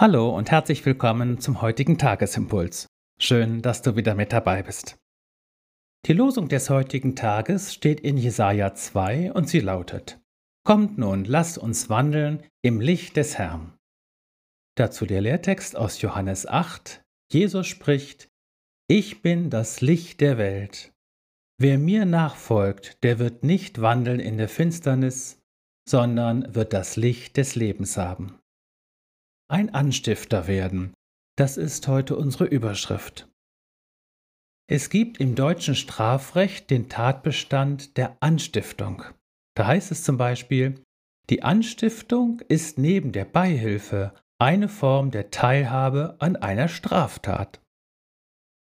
Hallo und herzlich willkommen zum heutigen Tagesimpuls. Schön, dass du wieder mit dabei bist. Die Losung des heutigen Tages steht in Jesaja 2 und sie lautet: Kommt nun, lasst uns wandeln im Licht des Herrn. Dazu der Lehrtext aus Johannes 8. Jesus spricht: Ich bin das Licht der Welt. Wer mir nachfolgt, der wird nicht wandeln in der Finsternis, sondern wird das Licht des Lebens haben ein Anstifter werden. Das ist heute unsere Überschrift. Es gibt im deutschen Strafrecht den Tatbestand der Anstiftung. Da heißt es zum Beispiel, die Anstiftung ist neben der Beihilfe eine Form der Teilhabe an einer Straftat.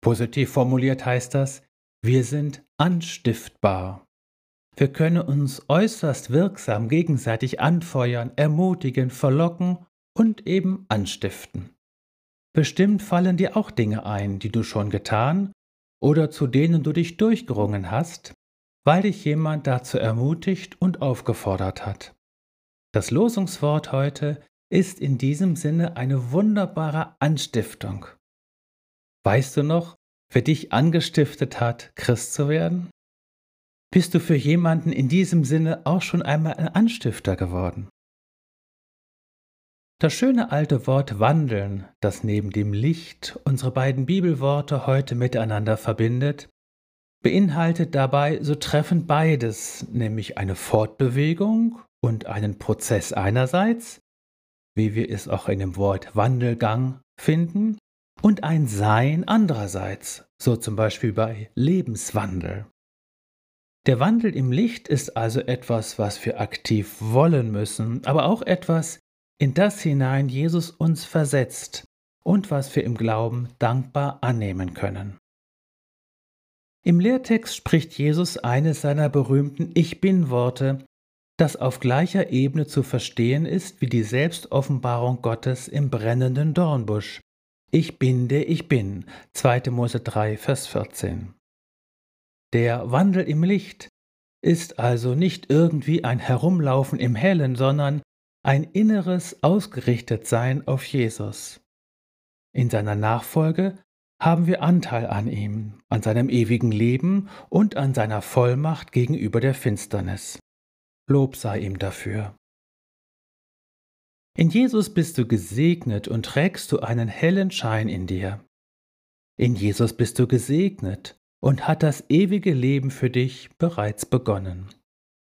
Positiv formuliert heißt das, wir sind anstiftbar. Wir können uns äußerst wirksam gegenseitig anfeuern, ermutigen, verlocken und eben anstiften. Bestimmt fallen dir auch Dinge ein, die du schon getan oder zu denen du dich durchgerungen hast, weil dich jemand dazu ermutigt und aufgefordert hat. Das Losungswort heute ist in diesem Sinne eine wunderbare Anstiftung. Weißt du noch, wer dich angestiftet hat, Christ zu werden? Bist du für jemanden in diesem Sinne auch schon einmal ein Anstifter geworden? Das schöne alte Wort wandeln, das neben dem Licht unsere beiden Bibelworte heute miteinander verbindet, beinhaltet dabei so treffend beides, nämlich eine Fortbewegung und einen Prozess einerseits, wie wir es auch in dem Wort Wandelgang finden, und ein Sein andererseits, so zum Beispiel bei Lebenswandel. Der Wandel im Licht ist also etwas, was wir aktiv wollen müssen, aber auch etwas, in das hinein Jesus uns versetzt und was wir im Glauben dankbar annehmen können. Im Lehrtext spricht Jesus eines seiner berühmten Ich bin Worte, das auf gleicher Ebene zu verstehen ist wie die Selbstoffenbarung Gottes im brennenden Dornbusch. Ich bin der Ich bin, 2. Mose 3, Vers 14. Der Wandel im Licht ist also nicht irgendwie ein Herumlaufen im Hellen, sondern ein inneres Ausgerichtetsein auf Jesus. In seiner Nachfolge haben wir Anteil an ihm, an seinem ewigen Leben und an seiner Vollmacht gegenüber der Finsternis. Lob sei ihm dafür. In Jesus bist du gesegnet und trägst du einen hellen Schein in dir. In Jesus bist du gesegnet und hat das ewige Leben für dich bereits begonnen.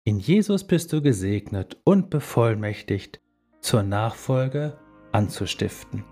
In Jesus bist du gesegnet und bevollmächtigt, zur Nachfolge anzustiften.